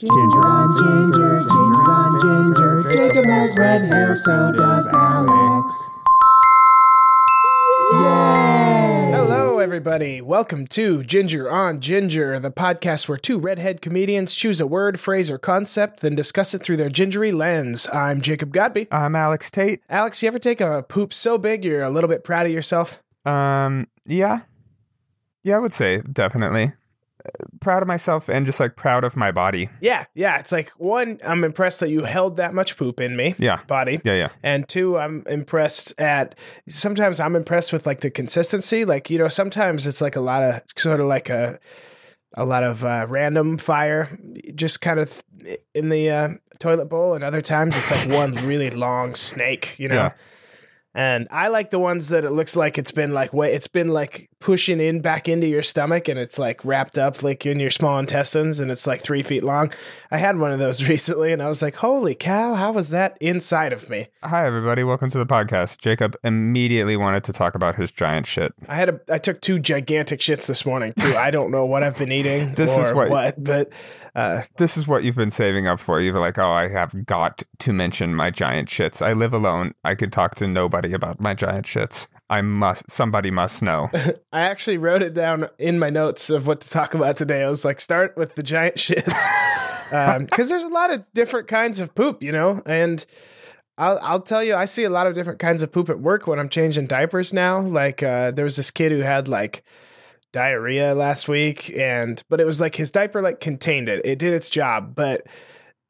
Ginger on ginger, ginger on ginger. Jacob has red hair, so does Alex. Yay! Hello, everybody. Welcome to Ginger on Ginger, the podcast where two redhead comedians choose a word, phrase, or concept, then discuss it through their gingery lens. I'm Jacob Godby. I'm Alex Tate. Alex, you ever take a poop so big you're a little bit proud of yourself? Um, yeah, yeah, I would say definitely proud of myself and just like proud of my body. Yeah, yeah. It's like one, I'm impressed that you held that much poop in me, Yeah, body. yeah, yeah. And two, I'm impressed at sometimes I'm impressed with like the consistency. Like, you know, sometimes it's like a lot of sort of like a a lot of uh, random fire just kind of in the uh, toilet bowl and other times it's like one really long snake, you know. Yeah. And I like the ones that it looks like it's been like way it's been like pushing in back into your stomach and it's like wrapped up like in your small intestines and it's like three feet long. I had one of those recently and I was like, holy cow, how was that inside of me? Hi, everybody. Welcome to the podcast. Jacob immediately wanted to talk about his giant shit. I had a I took two gigantic shits this morning too. I don't know what I've been eating This or is what- what, but uh, This is what you've been saving up for. You're like, oh, I have got to mention my giant shits. I live alone. I could talk to nobody about my giant shits. I must. Somebody must know. I actually wrote it down in my notes of what to talk about today. I was like, start with the giant shits. Because there's a lot of different kinds of poop, you know? And I'll, I'll tell you, I see a lot of different kinds of poop at work when I'm changing diapers now. Like, uh, there was this kid who had like diarrhea last week, and but it was like his diaper like contained it. It did its job, but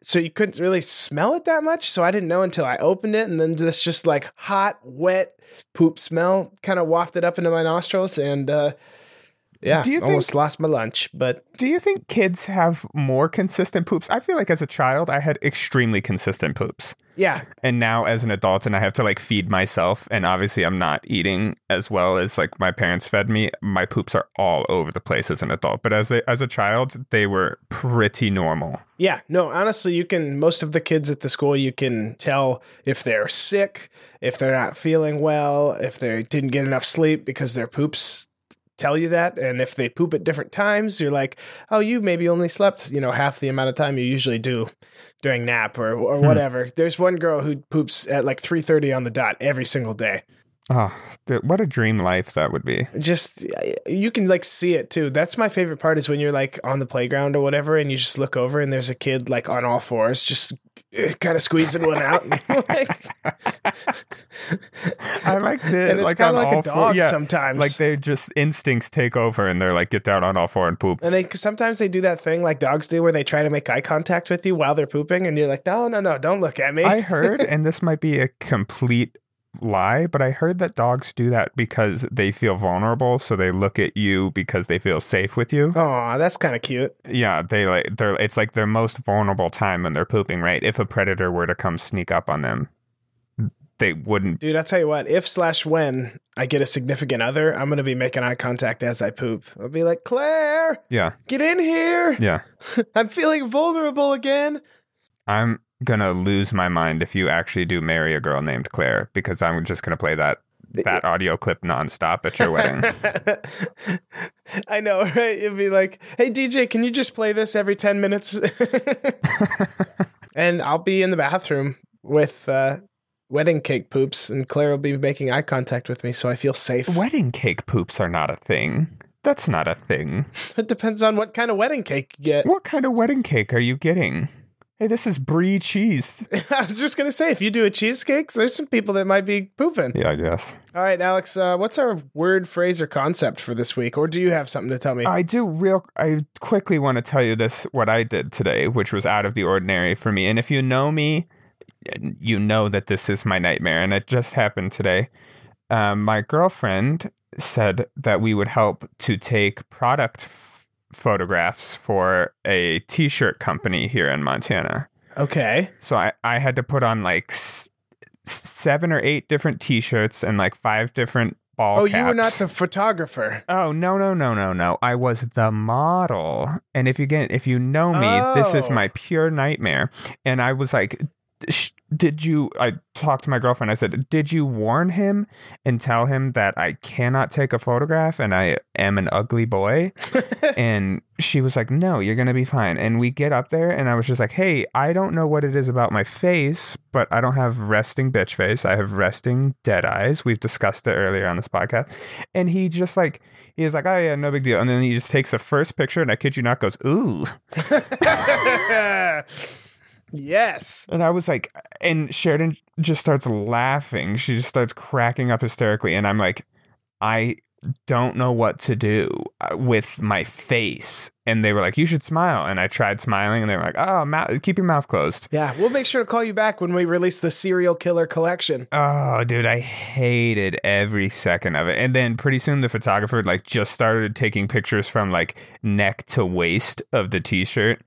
so you couldn't really smell it that much. So I didn't know until I opened it, and then this just like hot, wet poop smell kind of wafted up into my nostrils, and uh, yeah, Do you think- almost lost my lunch. But Do you think kids have more consistent poops? I feel like as a child, I had extremely consistent poops. yeah, and now as an adult and i have to like feed myself and obviously i'm not eating as well as like my parents fed me my poops are all over the place as an adult but as a as a child they were pretty normal Yeah, no, honestly, you can, most of the kids at the school, you can tell if they're sick, if they're not feeling well, if they didn't get enough sleep because their poops tell you that. And if they poop at different times, you're like, oh, you maybe only slept, you know, half the amount of time you usually do during nap or, or hmm. whatever. There's one girl who poops at like 3.30 on the dot every single day. Ah, oh dude, what a dream life that would be. Just you can like see it too. That's my favorite part is when you're like on the playground or whatever and you just look over and there's a kid like on all fours just eh, kind of squeezing one out and, like, i like the and it's like kind of like a four- dog yeah sometimes. like they just instincts take over and they're like get down on all four and poop. And they sometimes they do that thing like dogs do where they try to make eye contact with you while they're pooping and you're like no no no don't look at me. I heard and this might be a complete lie but i heard that dogs do that because they feel vulnerable so they look at you because they feel safe with you oh that's kind of cute Yeah, they like they're it's like their most vulnerable time when they're pooping, right? If a predator were to come sneak up on them, they wouldn't dude i'll tell you what if slash when i get a significant other i'm gonna be making eye contact as i poop i'll be like claire Yeah. get in here Yeah. i'm feeling vulnerable again I'm gonna lose my mind if you actually do marry a girl named Claire because I'm just gonna play that that audio clip nonstop at your wedding. I know, right? You'd be like, "Hey DJ, can you just play this every ten minutes?" and I'll be in the bathroom with uh, wedding cake poops, and Claire will be making eye contact with me, so I feel safe. Wedding cake poops are not a thing. That's not a thing. It depends on what kind of wedding cake you get. What kind of wedding cake are you getting? Hey, this is brie cheese. I was just gonna say, if you do a cheesecake, there's some people that might be pooping. Yeah, I guess. All right, Alex, uh, what's our word, phrase, or concept for this week? Or do you have something to tell me? I do real I quickly want to tell you this what I did today, which was out of the ordinary for me. And if you know me, you know that this is my nightmare and it just happened today. Um, my girlfriend said that we would help to take product photographs for a t-shirt company here in Montana. okay. So I, I had to put on like s- seven or eight different t-shirts and like five different ball Oh, you were not the photographer. Oh no no no no no! I was the model, and if you get if you know me, this is Oh. my pure nightmare. And I was like, sh- did you I talked to my girlfriend I said did you warn him and tell him that I cannot take a photograph and I am an ugly boy? And she was like no you're going to be fine. And we get up there and I was just like hey I don't know what it is about my face but I don't have resting bitch face. I have resting dead eyes. We've discussed it earlier on this podcast. And he just like he was like oh yeah no big deal. And then he just takes the first picture and I kid you not goes ooh yes. And I was like, and Sheridan just starts laughing. She just starts cracking up hysterically. And I'm like, I don't know what to do uh, with my face. And they were like, you should smile. And I tried smiling, and they were like, oh, mouth, keep your mouth closed. Yeah, we'll make sure to call you back when we release the serial killer collection. Oh, dude, I hated every second of it. And then pretty soon the photographer like just started taking pictures from like neck to waist of the t-shirt.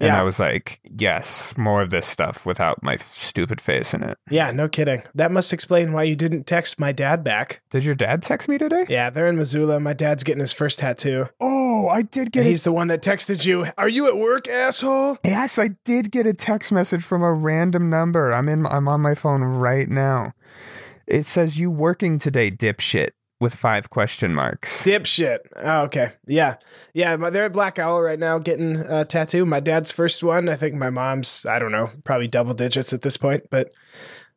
And Yeah. I was like, yes, more of this stuff without my stupid face in it. Yeah, no kidding. That must explain why you didn't text my dad back. Did your dad text me today? Yeah, they're in Missoula. My dad's getting his first tattoo. Oh, I did get And a he's the one that texted you, Are you at work, asshole? Yes, I did get a text message from a random number. I'm in I'm on my phone right now. It says you working today, dipshit, with five question marks. Dipshit. Oh, okay. Yeah. Yeah. my- They're at Black Owl right now getting a tattoo. My dad's first one. I think my mom's, I don't know, probably double digits at this point. But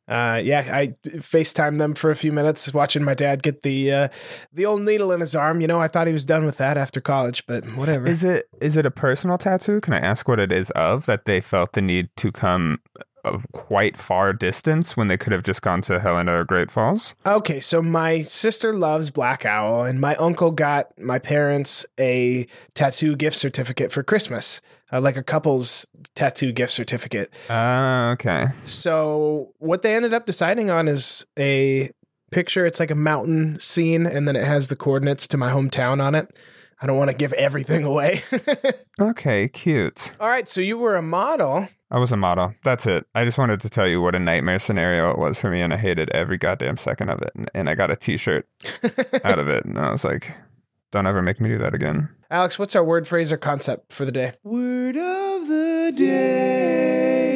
uh, yeah, I FaceTime them for a few minutes watching my dad get the uh, the old needle in his arm. You know, I thought he was done with that after college, but whatever. Is it is it a personal tattoo? Can I ask what it is of that they felt the need to come a quite far distance when they could have just gone to Helena or Great Falls? Okay, so my sister loves Black Owl, and my uncle got my parents a tattoo gift certificate for Christmas, uh, like a couple's tattoo gift certificate. Ah, okay. So what they ended up deciding on is a picture. It's like a mountain scene, and then it has the coordinates to my hometown on it. I don't want to give everything away. Okay, cute. All right, so you were a model. I was a model. That's it. I just wanted to tell you what a nightmare scenario it was for me, and I hated every goddamn second of it. And, and I got a T-shirt out of it, and I was like, "Don't ever make me do that again." Alex, what's our word, phrase, or concept for the day? Word of the day.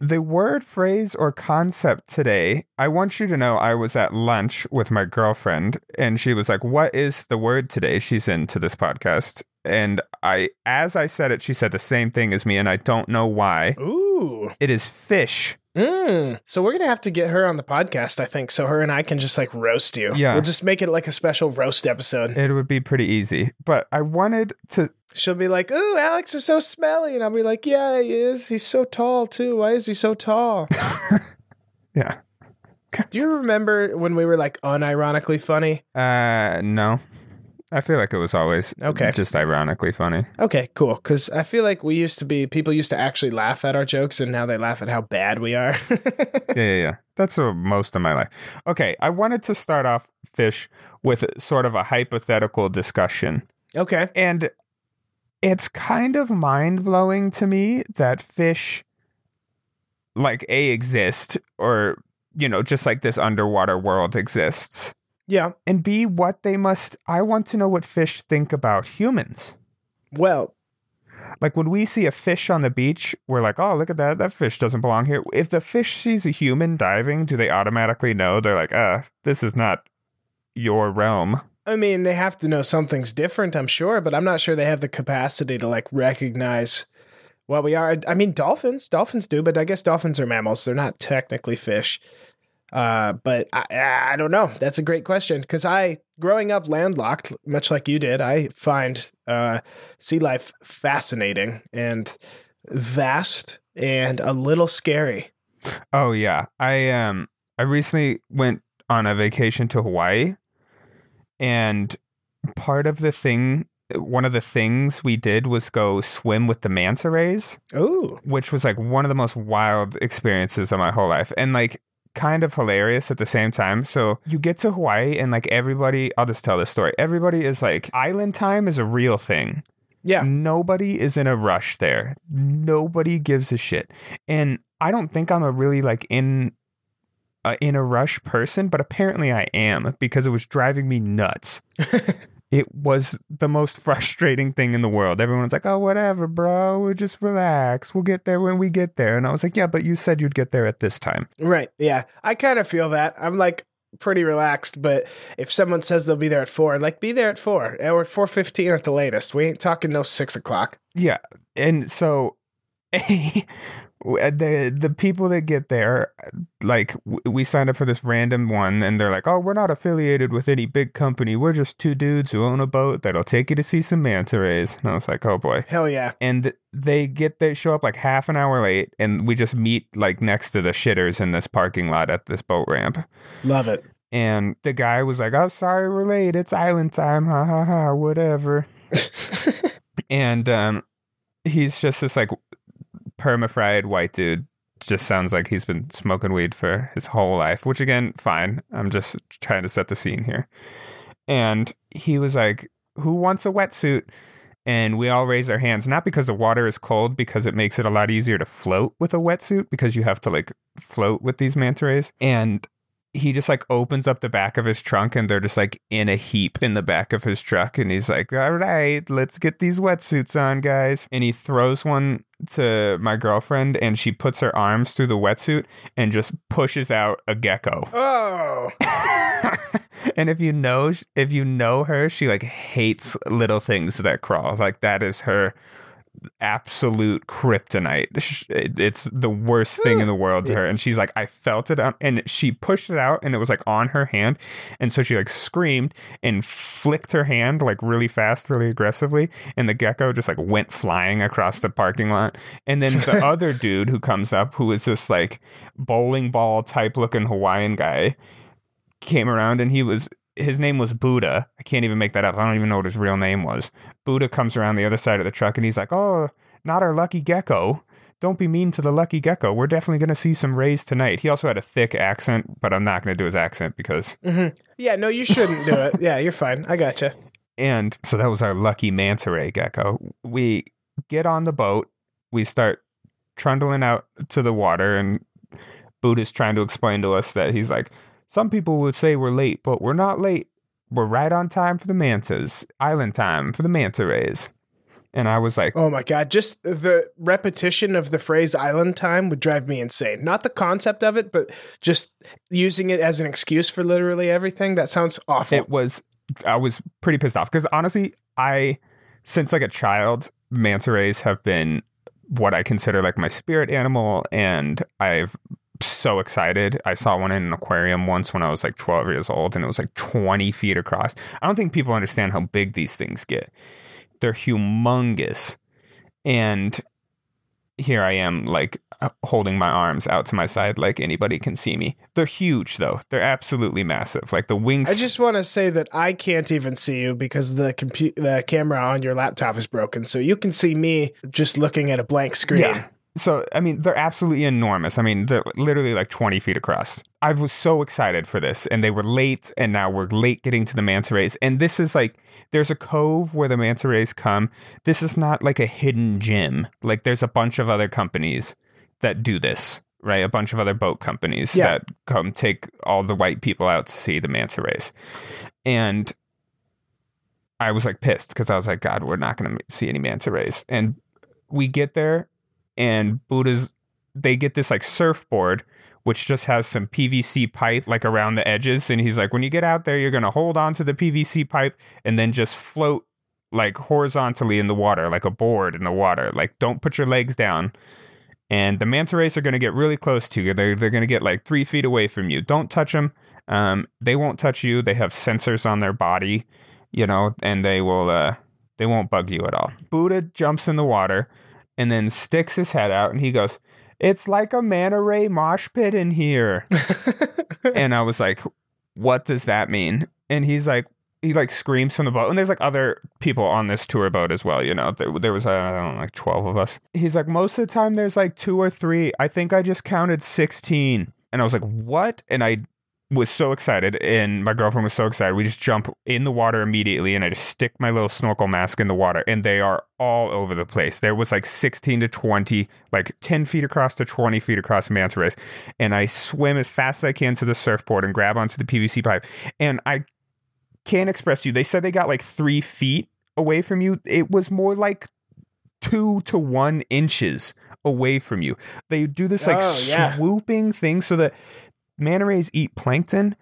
The word, phrase, or concept today. I want you to know I was at lunch with my girlfriend, and she was like, "What is the word today?" She's into this podcast, and I, as I said it, she said the same thing as me, and I don't know why. Ooh. It is fish. Mm. So we're gonna have to get her on the podcast, I think, so her and I can just like roast you. Yeah. We'll just make it like a special roast episode. It would be pretty easy, but I wanted to She'll be like, "Ooh, Alex is so smelly," and I'll be like, "Yeah, he is. He's so tall too. Why is he so tall?" Yeah. Do you remember when we were like unironically funny? Uh, no. I feel like it was always Okay. just ironically funny. Okay, cool. Because I feel like we used to be people used to actually laugh at our jokes, and now they laugh at how bad we are. Yeah, yeah, yeah. That's uh, most of my life. Okay, I wanted to start off fish with sort of a hypothetical discussion, okay. and it's kind of mind blowing to me that fish, like a exist, or you know, just like this underwater world exists, Yeah. and b what they must. I want to know what fish think about humans. Well, Like when we see a fish on the beach, we're like, "Oh, look at that! That fish doesn't belong here." If the fish sees a human diving, do they automatically know? They're like, "Ah, this is not your realm." I mean, they have to know something's different, I'm sure, but I'm not sure they have the capacity to like recognize what we are. I mean, dolphins, dolphins do, but I guess dolphins are mammals. They're not technically fish. Uh, but I, I don't know. That's a great question because I, growing up landlocked, much like you did, I find uh, sea life fascinating and vast and a little scary. Oh yeah, I um, I recently went on a vacation to Hawaii, and part of the thing, one of the things we did was go swim with the manta rays. Ooh, which was like one of the most wild experiences of my whole life and like kind of hilarious at the same time. So you get to Hawaii and like everybody, I'll just tell this story. Everybody is like, island time is a real thing. yeah. Nobody is in a rush there. Nobody gives a shit. And I don't think I'm a really like in uh, in a rush person, but apparently I am because it was driving me nuts. It was the most frustrating thing in the world. Everyone's like, "Oh, whatever, bro. We'll just relax. We'll get there when we get there." And I was like, "Yeah, but you said you'd get there at this time." Right. Yeah. I kind of feel that. I'm like pretty relaxed, but if someone says they'll be there at four, like be there at four or four fifteen at the latest. We ain't talking no six o'clock. Yeah, and so the the people that get there, like we signed up for this random one, and they're like, "Oh, we're not affiliated with any big company. We're just two dudes who own a boat that'll take you to see some manta rays." And I was like, "Oh boy." Hell yeah. And they get they show up like half an hour late, and we just meet like next to the shitters in this parking lot at this boat ramp. Love it. And the guy was like, "Oh, sorry, we're late. It's island time. Ha ha ha. Whatever." and um, he's just this like perma-fried white dude. Just sounds like he's been smoking weed for his whole life, which again, fine. I'm just trying to set the scene here. And he was like, "Who wants a wetsuit?" And we all raise our hands, not because the water is cold, because it makes it a lot easier to float with a wetsuit because you have to like float with these manta rays. And he just like opens up the back of his trunk and they're just like in a heap in the back of his truck and he's like all right let's get these wetsuits on guys. And he throws one to my girlfriend and she puts her arms through the wetsuit and just pushes out a gecko. Oh. and if you know if you know her she like hates little things that crawl. Like that is her absolute kryptonite. It's the worst thing in the world to her. And she's like, I felt it, on, and she pushed it out, and it was like on her hand, and so she like screamed and flicked her hand like really fast, really aggressively, and the gecko just like went flying across the parking lot. And then the other dude who comes up, who is this like bowling ball type looking Hawaiian guy, came around, and he was his name was Buddha. I can't even make that up. I don't even know what his real name was. Buddha comes around the other side of the truck and he's like, "Oh, not our lucky gecko. Don't be mean to the lucky gecko. We're definitely going to see some rays tonight." He also had a thick accent, but I'm not going to do his accent because mm-hmm. Yeah, no, you shouldn't do it. Yeah, you're fine. I gotcha. And so that was our lucky manta ray gecko. We get on the boat. We start trundling out to the water and Buddha's trying to explain to us that he's like, some people would say we're late, but we're not late. We're right on time for the mantas, island time for the manta rays. And I was like, Oh my God. Just the repetition of the phrase island time would drive me insane. Not the concept of it, but just using it as an excuse for literally everything. That sounds awful. It was, I was pretty pissed off because honestly, I, since like a child, manta rays have been what I consider like my spirit animal. And I've so excited. I saw one in an aquarium once when I was like 12 years old and it was like 20 feet across. I don't think people understand how big these things get. They're humongous. And here I am, like holding my arms out to my side, like anybody can see me. They're huge, though. They're absolutely massive. Like the wings. I just want to say that I can't even see you because the compu- the camera on your laptop is broken. So you can see me just looking at a blank screen. Yeah so I mean, they're absolutely enormous. I mean, they're literally like 20 feet across. I was so excited for this, and they were late, and now we're late getting to the manta rays. And this is like, there's a cove where the manta rays come. This is not like a hidden gem. Like, there's a bunch of other companies that do this, right? A bunch of other boat companies yeah. that come take all the white people out to see the manta rays. And I was like pissed because I was like, God, we're not going to see any manta rays. And we get there and Buddha's they get this like surfboard which just has some PVC pipe like around the edges and he's like when you get out there you're going to hold on to the PVC pipe and then just float like horizontally in the water like a board in the water like don't put your legs down. And the manta rays are going to get really close to you. They're, they're going to get like three feet away from you. Don't touch them um, they won't touch you. They have sensors on their body you know and they will uh, they won't bug you at all. Buddha jumps in the water and then sticks his head out and he goes, It's like a manta ray mosh pit in here. and I was like, What does that mean? And he's like, he like screams from the boat, and there's like other people on this tour boat as well. You know, there, there was I don't know, like twelve of us. He's like, most of the time there's like two or three. I think I just counted sixteen, and I was like, what? And I was so excited and my girlfriend was so excited. We just jump in the water immediately and I just stick my little snorkel mask in the water and they are all over the place. There was like 16 to 20, like 10 feet across to 20 feet across manta rays. And I swim as fast as I can to the surfboard and grab onto the PVC pipe. And I can't express you. They said they got like three feet away from you. It was more like two to one inches away from you. They do this like Oh, yeah. swooping thing so that manta rays eat plankton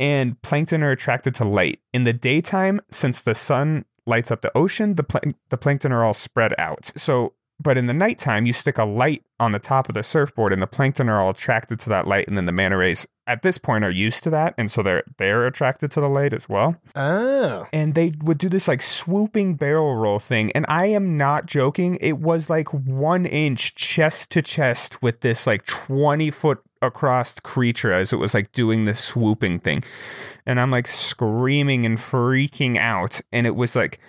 and plankton are attracted to light. In the daytime, since the sun lights up the ocean, the plank the plankton are all spread out. So but in the nighttime, you stick a light on the top of the surfboard, and the plankton are all attracted to that light, and then the manta rays at this point are used to that, and so they're they're attracted to the light as well. Oh. And they would do this like swooping barrel roll thing, and I am not joking. It was like one inch chest to chest with this like twenty foot across creature as it was like doing this swooping thing, and I'm like screaming and freaking out, and it was like.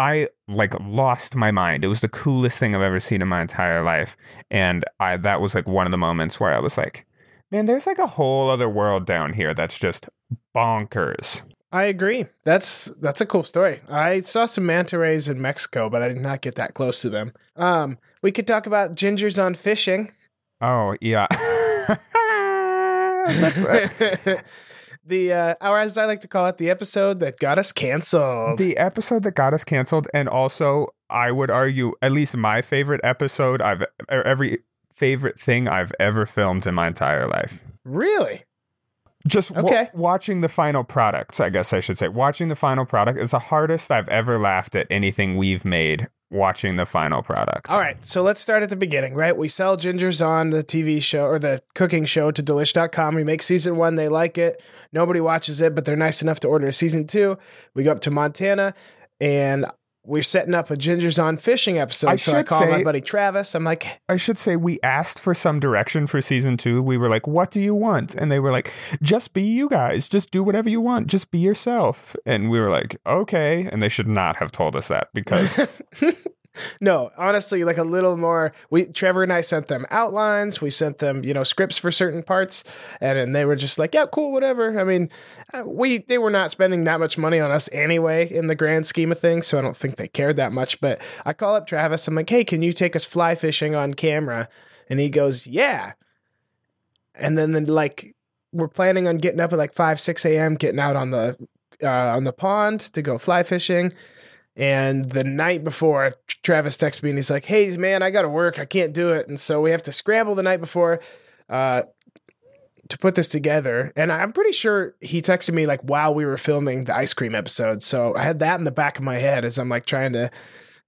I like lost my mind. It was the coolest thing I've ever seen in my entire life. And I that was like one of the moments where I was like, man, there's like a whole other world down here that's just bonkers. I agree. That's that's a cool story. I saw some manta rays in Mexico, but I did not get that close to them. Um, we could talk about gingers on fishing. Oh, yeah. that's the uh, or as I like to call it, the episode that got us canceled. the episode that got us canceled and also I would argue at least my favorite episode I've or every favorite thing I've ever filmed in my entire life. really? Just Okay. watching the final product, i guess i should say watching the final product is the hardest i've ever laughed at anything we've made watching the final product. All right, so let's start at the beginning, right? We sell gingers on the TV show or the cooking show to delish.com. We make season one, they like it. Nobody watches it, but they're nice enough to order a season two. We go up to Montana and we're setting up a gingers on fishing episode. I so I call my buddy Travis. I'm like, i should say we asked for some direction for season two. We were like what do you want? And they were like just be you guys. Just do whatever you want. Just be yourself. And we were like okay. And they should not have told us that because no, honestly, like a little more. We Trevor and I sent them outlines. We sent them, you know, scripts for certain parts, and, and they were just like, "Yeah, cool, whatever." I mean, uh, we they were not spending that much money on us anyway in the grand scheme of things, so I don't think they cared that much. But I call up Travis. I'm like, "Hey, can you take us fly fishing on camera?" And he goes, "Yeah." And then, then like we're planning on getting up at like five, six a.m., getting out on the uh, on the pond to go fly fishing. And the night before, Travis texts me and he's like, "Hey, man, I got to work. I can't do it." And so we have to scramble the night before uh, to put this together. And I'm pretty sure he texted me like while we were filming the ice cream episode. So I had that in the back of my head as I'm like trying to,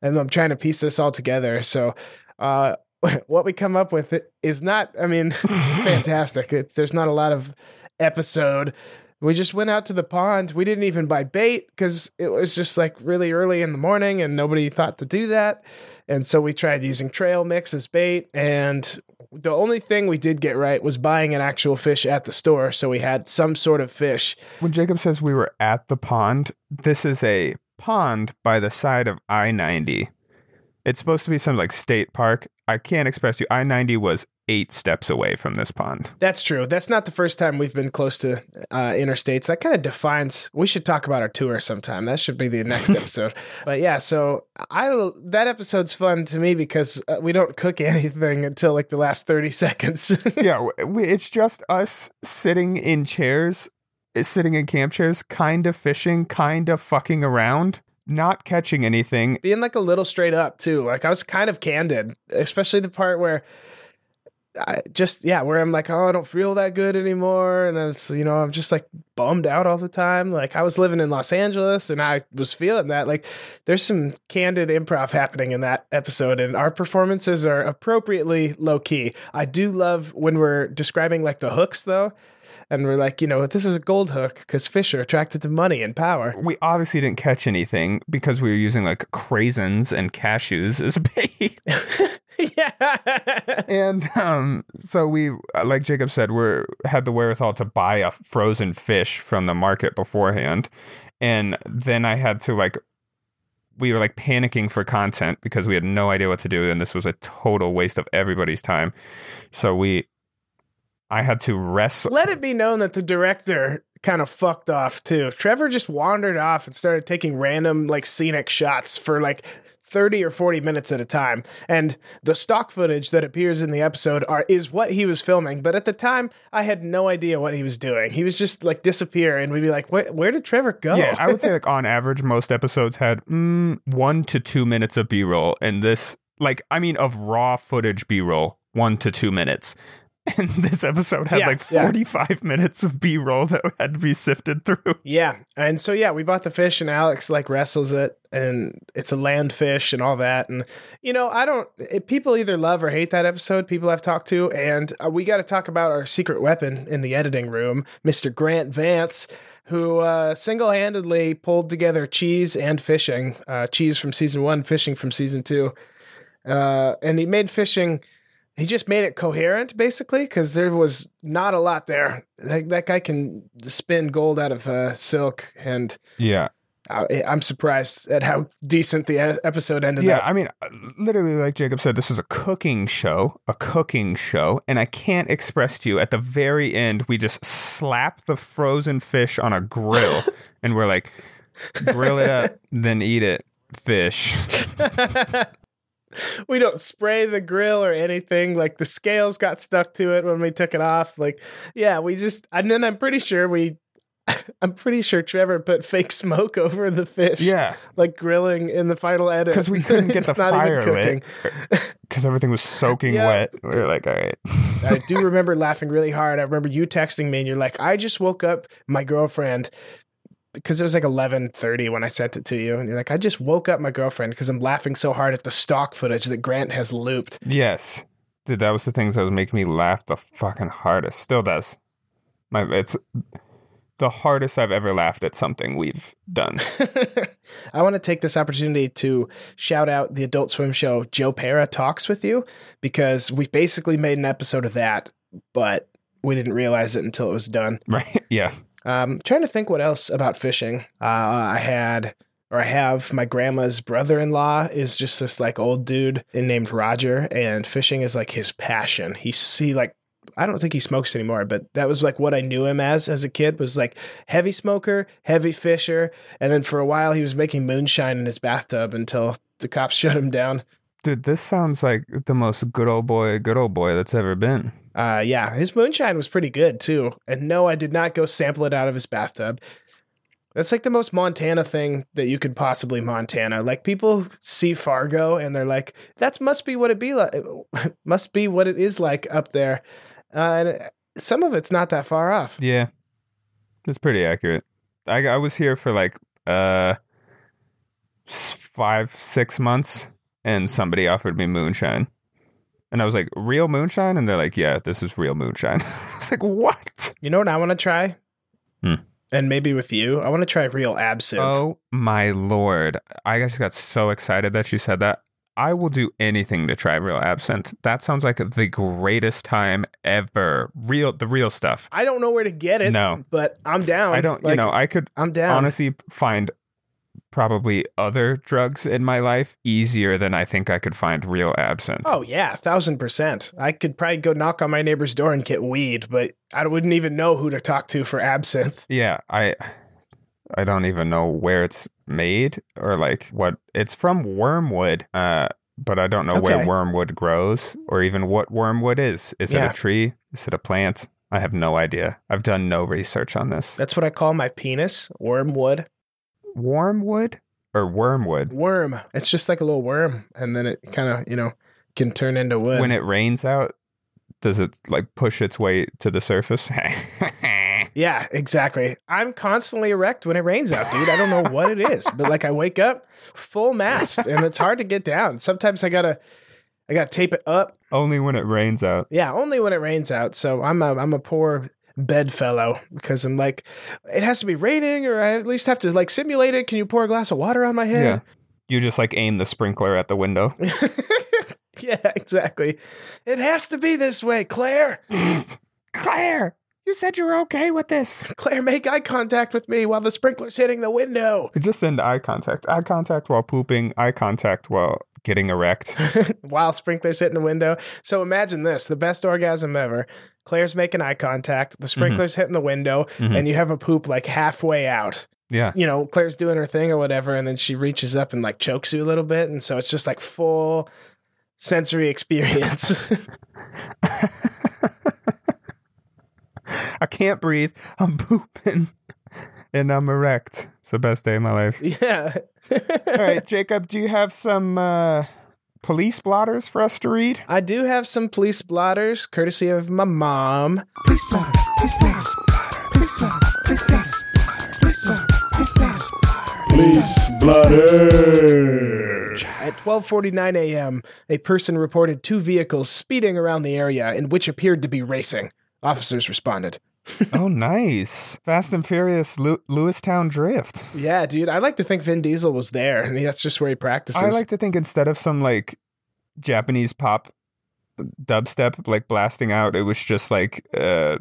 and I'm trying to piece this all together. So. Uh, what we come up with is not, I mean, fantastic. It, there's not a lot of episode. We just went out to the pond. We didn't even buy bait because it was just like really early in the morning and nobody thought to do that. And so we tried using trail mix as bait. And the only thing we did get right was buying an actual fish at the store. So we had some sort of fish. when jacob says we were at the pond this is a pond by the side of i-90 it's supposed to be some like state park i can't express you i-90 was eight steps away from this pond That's true. That's not the first time we've been close to uh, interstates. That kind of defines. We should talk about our tour sometime. That should be the next episode. But yeah, so I that episode's fun to me because uh, we don't cook anything until like the last thirty seconds. yeah, it's just us sitting in chairs, eh, sitting in camp chairs, kind of fishing, kind of fucking around, not catching anything. Being like a little straight up too. Like I was kind of candid, especially the part where. I just yeah, where I'm like, oh, I don't feel that good anymore, and it's you know, I'm just like bummed out all the time. Like I was living in Los Angeles, and I was feeling that. Like there's some candid improv happening in that episode, and our performances are appropriately low key. I do love when we're describing like the hooks though, and we're like, you know, this is a gold hook because fish are attracted to money and power. We obviously didn't catch anything because we were using like craisins and cashews as bait. yeah. and um, so we, like Jacob said, we had the wherewithal to buy a frozen fish from the market beforehand, and then I had to like. We were like panicking for content because we had no idea what to do, and this was a total waste of everybody's time. So we, I had to wrestle. Let it be known that the director kind of fucked off too. Trevor just wandered off and started taking random like scenic shots for like 30 or 40 minutes at a time. And the stock footage that appears in the episode are is what he was filming. But at the time, I had no idea what he was doing. He was just like disappear, and we'd be like, where, where did Trevor go? Yeah, I would say like on average, most episodes had mm, one to two minutes of B roll, and this, like, I mean, of raw footage B roll, one to two minutes. And this episode had Yeah, like yeah. 45 minutes of B roll that had to be sifted through. Yeah. And so, yeah, we bought the fish, and Alex like wrestles it, and it's a land fish and all that. And, you know, I don't, it, people either love or hate that episode, people I've talked to. And uh, we got to talk about our secret weapon in the editing room, Mr. Grant Vance. Who uh, single handedly pulled together cheese and fishing, uh, cheese from season one, fishing from season two. Uh, and he made fishing he just made it coherent basically because there was not a lot there that, that guy can spin gold out of uh, silk and Yeah. I, i'm surprised at how decent the episode ended Yeah, up I mean, uh, literally, like Jacob said, this is a cooking show, a cooking show, and I can't express to you at the very end, we just slap the frozen fish on a grill, and we're like, grill it up, then eat it, fish. we don't spray the grill or anything like the scales got stuck to it when we took it off like yeah we just and then i'm pretty sure we i'm pretty sure trevor put fake smoke over the fish Yeah, like grilling in the final edit because we couldn't get the fire lit, cooking. because everything was soaking Yeah. wet. We were like, all right, I do remember laughing really hard. I remember you texting me and you're like, I just woke up my girlfriend because it was like 11:30 when I sent it to you and you're like, I just woke up my girlfriend because I'm laughing so hard at the stock footage that Grant has looped. yes, dude, that was the things that was making me laugh the fucking hardest. Still does. My, it's the hardest I've ever laughed at something we've done. I want to take this opportunity to shout out the Adult Swim show Joe Pera talks with you because we basically made an episode of that, but we didn't realize it until it was done. Right? Yeah. Um, trying to think what else about fishing. Uh, I had, or I have, my grandma's brother-in-law is just this like old dude named Roger, and fishing is like his passion. He he like. I don't think he smokes anymore, but that was like what I knew him as as a kid was like heavy smoker, heavy fisher, and then for a while he was making moonshine in his bathtub until the cops shut him down. Dude, this sounds like the most good old boy, good old boy that's ever been. Uh, yeah, his moonshine was pretty good too. And no, I did not go sample it out of his bathtub. That's like the most Montana thing that you could possibly Montana. Like people see Fargo and they're like, "That must be what it be like. must be what it is like up there." Uh, and some of it's not that far off. Yeah. It's pretty accurate. I, I was here for like uh five, six months, and somebody offered me moonshine. And I was like, real moonshine? And they're like, yeah, this is real moonshine. I was like, what? You know what I want to try? Hmm. And maybe with you, I want to try real absinthe. Oh my lord. I just got so excited that you said that. I will do anything to try real absinthe. That sounds like the greatest time ever. Real, the real stuff. I don't know where to get it. No. but I'm down. I don't, Like, you know, I could I'm down. honestly find probably other drugs in my life easier than I think I could find real absinthe. Oh yeah, a thousand percent. I could probably go knock on my neighbor's door and get weed, but I wouldn't even know who to talk to for absinthe. Yeah, I I don't even know where it's made or like what it's from wormwood. Uh but I don't know where wormwood grows or even what wormwood is. Is it a tree? Is it a plant? I have no idea. I've done no research on this. That's what I call my penis, wormwood. Wormwood or wormwood? Worm. It's just like a little worm, and then it kind of, you know, can turn into wood. When it rains out, does it like push its way to the surface? yeah, exactly. I'm constantly erect when it rains out, dude. I don't know what it is, but like I wake up full mast, and it's hard to get down. Sometimes I gotta, I gotta tape it up. Only when it rains out. Yeah, only when it rains out. So I'm a I'm a poor bedfellow because I'm like, it has to be raining, or I at least have to like simulate it. Can you pour a glass of water on my Yeah. head? You just like aim the sprinkler at the window. Yeah, exactly. It has to be this way, Claire. Claire, you said you were okay with this. Claire, make eye contact with me while the sprinkler's hitting the window. Just send eye contact. Eye contact while pooping, eye contact while getting erect. while sprinkler's hitting the window. So imagine this: the best orgasm ever. Claire's making eye contact. The sprinkler's hitting the window, Mhm. and you have a poop like halfway out. Yeah. you know, Claire's doing her thing or whatever, and then she reaches up and like chokes you a little bit, and so it's just like full sensory experience. I can't breathe. I'm pooping. And I'm erect. It's the best day of my life. yeah. All right, Jacob, do you have some uh, police blotters for us to read? I do have some police blotters, courtesy of my mom. Please blotter, please please please blotter, please please please blotter, please please Police blotter. At 12:49 a.m., a person reported two vehicles speeding around the area in which appeared to be racing. Officers responded. Oh, nice. Fast and Furious Lew- Lewistown Drift. Yeah, dude, I like to think Vin Diesel was there, and that's just where he practices. I like to think instead of some like Japanese pop dubstep like blasting out, it was just like uh,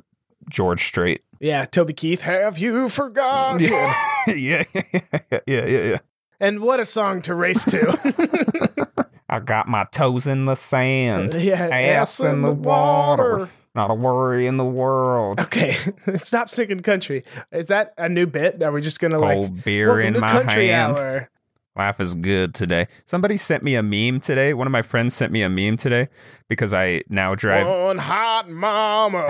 George Strait. yeah, Toby Keith, have you forgotten? yeah, yeah, yeah, yeah, yeah. And what a song to race to. I got my toes in the sand, yeah, ass in the water. Not a worry in the world. Okay, stop singing country. Is that a new bit? Are we just gonna like Cold beer in my country hand. hour? Life is good today. Somebody sent me a meme today. One of my friends sent me a meme today because I now drive One hot mama.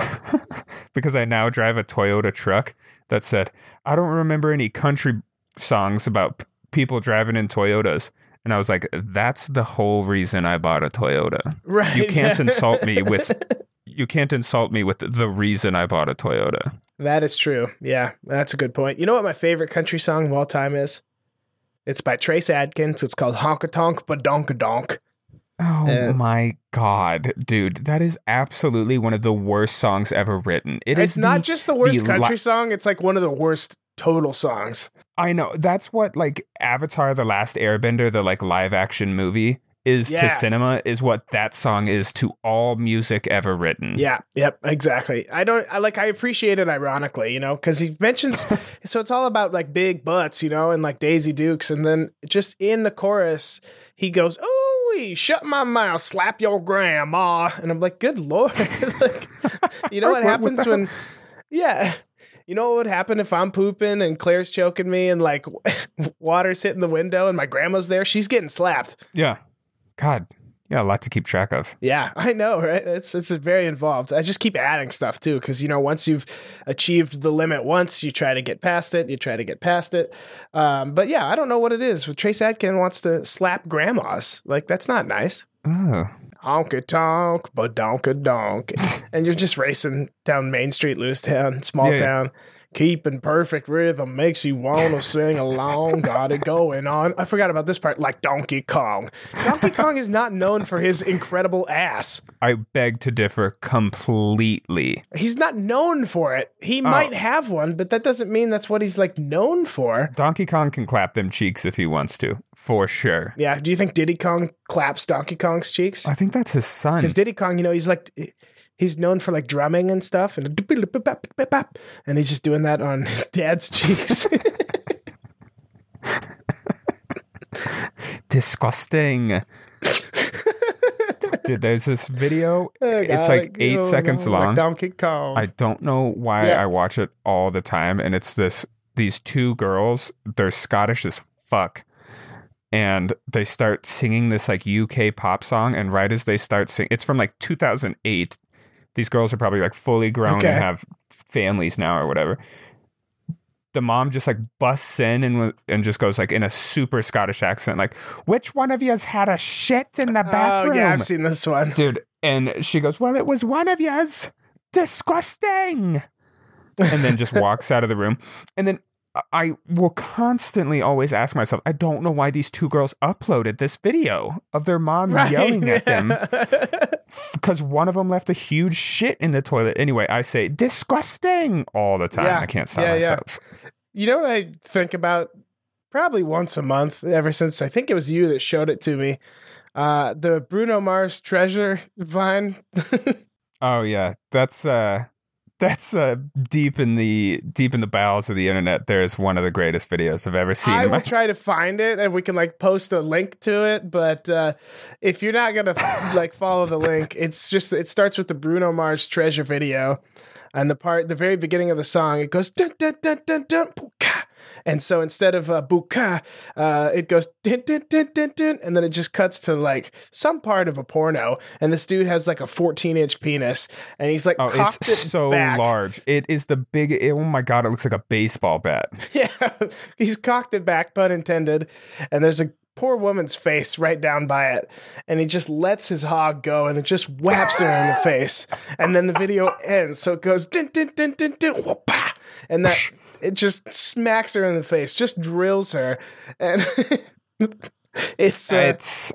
because I now drive a Toyota truck that said, I don't remember any country songs about p- people driving in Toyotas. And I was like, that's the whole reason I bought a Toyota. Right. You can't insult me with you can't insult me with the reason I bought a Toyota. That is true. Yeah, that's a good point. You know what my favorite country song of all time is? It's by Trace Adkins. It's called Honka Tonk Badonka Donk. Oh my god, dude, that is absolutely one of the worst songs ever written. It It's is not the- just the worst the country li- song, it's like one of the worst total songs. I know that's what like Avatar: The Last Airbender, the like live action movie, is Yeah. to cinema. Is what that song is to all music ever written. Yeah, yep, exactly. I don't I like I appreciate it ironically, you know, cuz he mentions so it's all about like big butts, you know, and like Daisy Dukes and then just in the chorus he goes, "Oh, shut my mouth, slap your grandma." Ah, and I'm like, "Good lord." like you know what happens when Yeah. You know what would happen if I'm pooping and Claire's choking me and like water's hitting the window and my grandma's there? She's getting slapped. yeah. God, yeah, a lot to keep track of. Yeah, I know, right? It's it's very involved. I just keep adding stuff too, because you know, once you've achieved the limit once, you try to get past it. You try to get past it. Um, but yeah, I don't know what it is. Trace Adkin wants to slap grandmas. Like that's not nice. Oh, Honka tonk, badonka donk, and you're just racing down Main Street, Lewistown, small Yeah, yeah. Keeping perfect rhythm makes you want to sing along. Got it going on. I forgot about this part. Like Donkey Kong. Donkey Kong is not known for his incredible ass. I beg to differ completely. He's not known for it. He oh. might have one, but that doesn't mean that's what he's like known for. Donkey Kong can clap them cheeks if he wants to, for sure. Yeah. Do you think Diddy Kong claps Donkey Kong's cheeks? I think that's his son. Because Diddy Kong, you know, he's like he's known for like drumming and stuff, and and he's just doing that on his dad's cheeks. Disgusting. Dude, there's this video. Oh, it's like eight seconds long. Donkey Kong. I don't know why Yeah. I watch it all the time, and it's this these two girls. They're Scottish as fuck, and they start singing this like UK pop song. And right as they start singing, it's from like 2008. These girls are probably like fully grown Okay. and have families now or whatever. The mom just like busts in and and just goes like in a super Scottish accent, like, "Which one of you has had a shit in the bathroom?" Oh yeah, I've seen this one. dude. And she goes, "Well, it was one of yous. Disgusting." And then just walks out of the room. And then I will constantly always ask myself, I don't know why these two girls uploaded this video of their mom yelling at them because one of them left a huge shit in the toilet. Anyway, I say disgusting all the time. Yeah. I can't stop Yeah, yeah. myself. You know what I think about probably once a month ever since I think it was you that showed it to me. Uh the Bruno Mars treasure vine. Oh yeah, that's uh that's uh deep in the deep in the bowels of the internet. There's one of the greatest videos I've ever seen. I will try to find it and we can like post a link to it. But uh if you're not gonna like follow the link, it's just it starts with the Bruno Mars treasure video. And the part the very beginning of the song, it goes dun dun dun dun dun pooka, And so instead of uh, buka, uh, it goes din, din, din, din, din, and then it just cuts to like some part of a porno. And this dude has like a 14 inch penis, and he's like Oh, cocked it's it so back. large. It is the big. it- oh my god! It looks like a baseball bat. Yeah, he's cocked it back, pun intended. And there's a poor woman's face right down by it. And he just lets his hog go and it just whaps her in the face. And then the video ends. So it goes din din din din din whoop-ah, and that it just smacks her in the face, just drills her. And it's uh, it's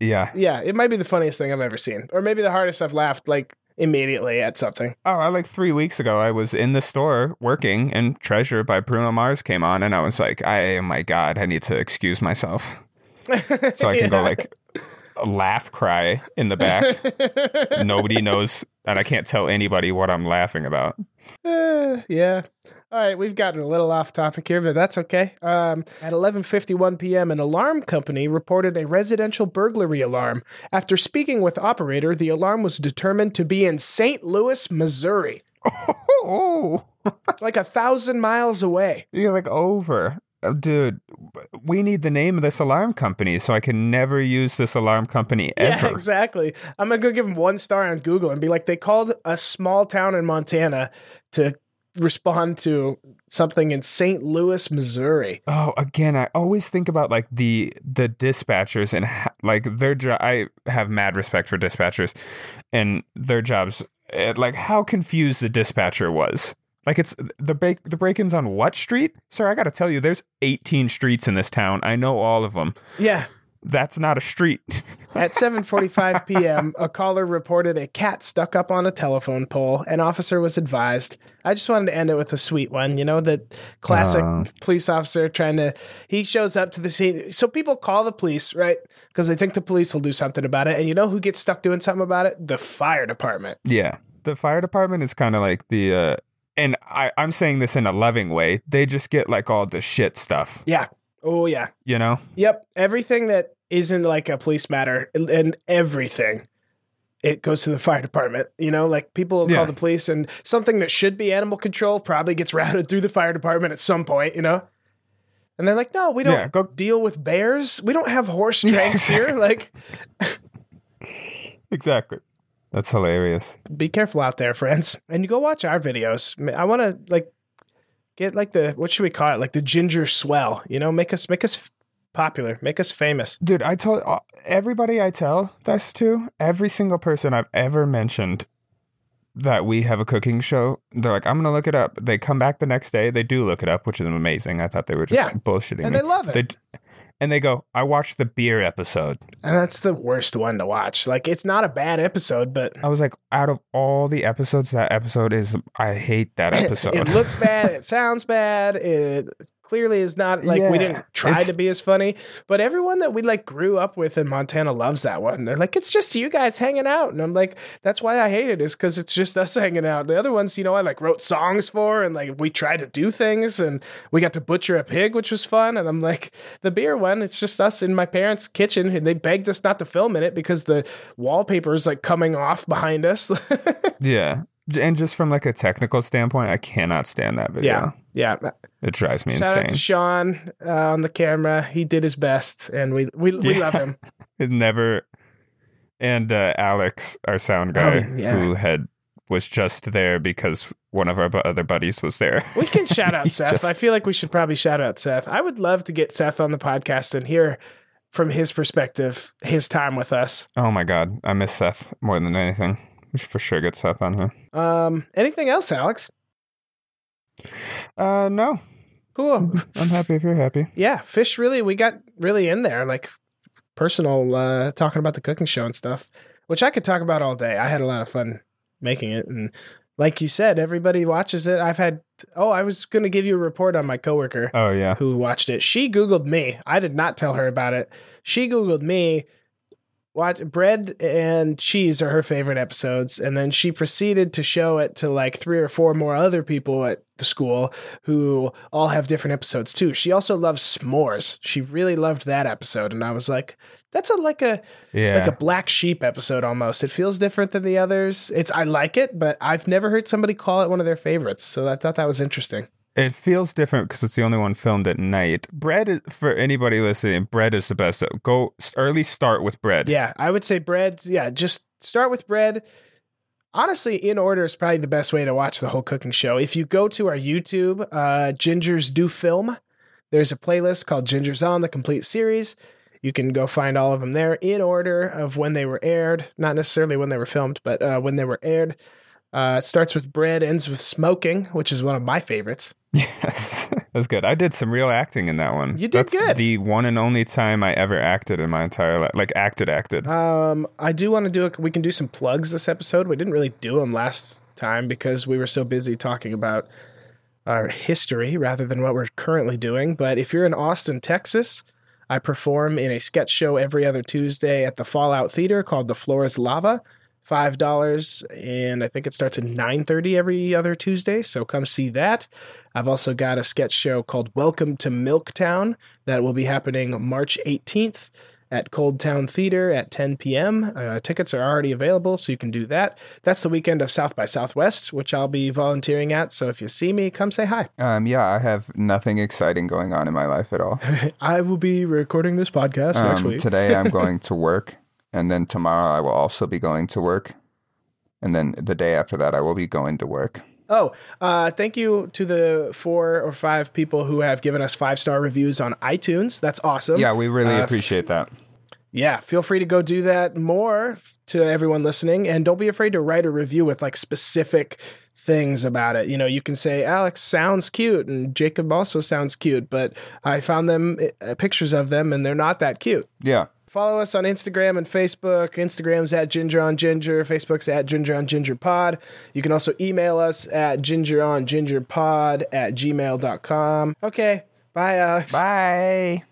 yeah. yeah, it might be the funniest thing I've ever seen. Or maybe the hardest I've laughed like immediately at something. Oh, I like three weeks ago. I was in the store working, and Treasure by Bruno Mars came on, and I was like, "I, oh my god, I need to excuse myself so I can go Yeah. Like laugh, cry in the back. Nobody knows, and I can't tell anybody what I'm laughing about." Uh, yeah. All right, we've gotten a little off topic here, but that's okay. Um, at 11:51 p.m., an alarm company reported a residential burglary alarm. After speaking with operator, the alarm was determined to be in St. Louis, Missouri, Oh, like a thousand miles away. you're like over. Oh, Dude, we need the name of this alarm company so I can never use this alarm company ever. Yeah, exactly. I'm gonna go give them one star on Google and be like, they called a small town in Montana to respond to something in St. Louis, Missouri. Oh, again, I always think about like the the dispatchers and ha- like their job. I have mad respect for dispatchers and their jobs. eh, Like how confused the dispatcher was. Like it's the break the break-ins on what street? Sir, I got to tell you, there's 18 streets in this town. I know all of them. Yeah. That's not a street. At 7:45 p.m., a caller reported a cat stuck up on a telephone pole. An officer was advised. I just wanted to end it with a sweet one, you know, the classic Oh. police officer trying to he shows up to the scene. So people call the police, right? Because they think the police will do something about it. And you know who gets stuck doing something about it? The fire department. yeah, the fire department is kind of like the. uh and I, I'm saying this in a loving way. They just get like all the shit stuff, Yeah. Oh yeah. you know? Yep. Everything that isn't like a police matter and everything, it goes to the fire department. You know, like people will call the police and something that should be animal control probably gets routed through the fire department at some point, you know? And they're like, no, we don't Yeah, go- deal with bears. We don't have horse Yeah, tranks here. Like, Exactly. That's hilarious. be careful out there, friends. And you go watch our videos. I want to like get like the, what should we call it? Like the ginger swell, you know, make us, make us popular, make us famous. Dude, I told uh, everybody I tell this to, every single person I've ever mentioned that we have a cooking show, they're like, I'm going to look it up. They come back the next day. They do look it up, which is amazing. I thought they were just Yeah. bullshitting And me. they love it. They and they go, I watched the beer episode. And that's the worst one to watch. Like it's not a bad episode, but I was like, out of all the episodes, that episode is, I hate that episode. it looks bad, it sounds bad, it clearly is not like we didn't try to be as funny. But everyone that we like grew up with in Montana loves that one. They're like, it's just you guys hanging out. And I'm like, that's why I hate it, is because it's just us hanging out. The other ones, you know, I like wrote songs for and like we tried to do things and we got to butcher a pig, which was fun. And I'm like, the beer one, it's just us in my parents' kitchen and they begged us not to film in it because the wallpaper is like coming off behind us. yeah. And just from like a technical standpoint, I cannot stand that video. yeah. Yeah. It drives me insane. Shout out to insane. Sean uh, on the camera. He did his best, and we we, we Yeah. love him. It never. And uh, Alex, our sound guy, Oh, yeah. who had was just there because one of our other buddies was there. We can shout out Seth. just- I feel like we should probably shout out Seth. I would love to get Seth on the podcast and hear from his perspective his time with us. Oh my god, I miss Seth more than anything. For sure get Seth on here. Um, anything else, Alex? Uh, no, Cool. I'm happy if you're happy. yeah, fish really. We got really in there, like personal, uh, talking about the cooking show and stuff, which I could talk about all day. I had a lot of fun making it, and like you said, everybody watches it. I've had. Oh, I was to give you a report on my coworker. Oh yeah, who watched it. She Googled me. I did not tell her about it. She Googled me. Watch bread and cheese are her favorite episodes, and then she proceeded to show it to like three or four more other people at the school who all have different episodes too. She also loves s'mores. She really loved that episode, and I was like, "That's a like a yeah. like a black sheep episode almost. It feels different than the others. It's I like it, but I've never heard somebody call it one of their favorites. So I thought that was interesting. It feels different because it's the only one filmed at night. Bread is, for anybody listening. Bread is the best. Go early. Start with bread. Yeah, I would say bread. Yeah, just start with bread. Honestly, in order is probably the best way to watch the whole cooking show. If you go to our YouTube, uh, Gingers Do Film, there's a playlist called Gingers On, the complete series. You can go find all of them there in order of when they were aired, not necessarily when they were filmed, but uh, when they were aired. Uh, it starts with bread, ends with smoking, which is one of my favorites. Yes, that's good. I did some real acting in that one. You did that's good. The one and only time I ever acted in my entire life, like acted, acted. Um, I do want to do. A, we can do some plugs this episode. We didn't really do them last time because we were so busy talking about our history rather than what we're currently doing. But if you're in Austin, Texas, I perform in a sketch show every other Tuesday at the Fallout Theater called The Floor is Lava. Five dollars, and I think it starts at nine thirty every other Tuesday. So come see that. I've also got a sketch show called Welcome to Milktown that will be happening March eighteenth at ColdTowne Theater at 10 p.m. Uh, tickets are already available, so you can do that. That's the weekend of South by Southwest, which I'll be volunteering at. So if you see me, come say hi. Um, yeah, I have nothing exciting going on in my life at all. I will be recording this podcast next Um, week. today I'm going to work, and then tomorrow I will also be going to work, and then the day after that I will be going to work. Oh, uh, thank you to the four or five people who have given us five star reviews on iTunes. That's awesome. Yeah, we really Uh, appreciate that. Yeah, feel free to go do that more to everyone listening. And don't be afraid to write a review with like specific things about it. You know, you can say, Alex sounds cute and Jacob also sounds cute, but I found them uh, pictures of them and they're not that cute. Yeah. Follow us on Instagram and Facebook. Instagram's at Ginger on Ginger. Facebook's at Ginger on Ginger Pod. You can also email us at Ginger on Ginger Pod at gmail.com. Okay. Bye, Alex. Bye.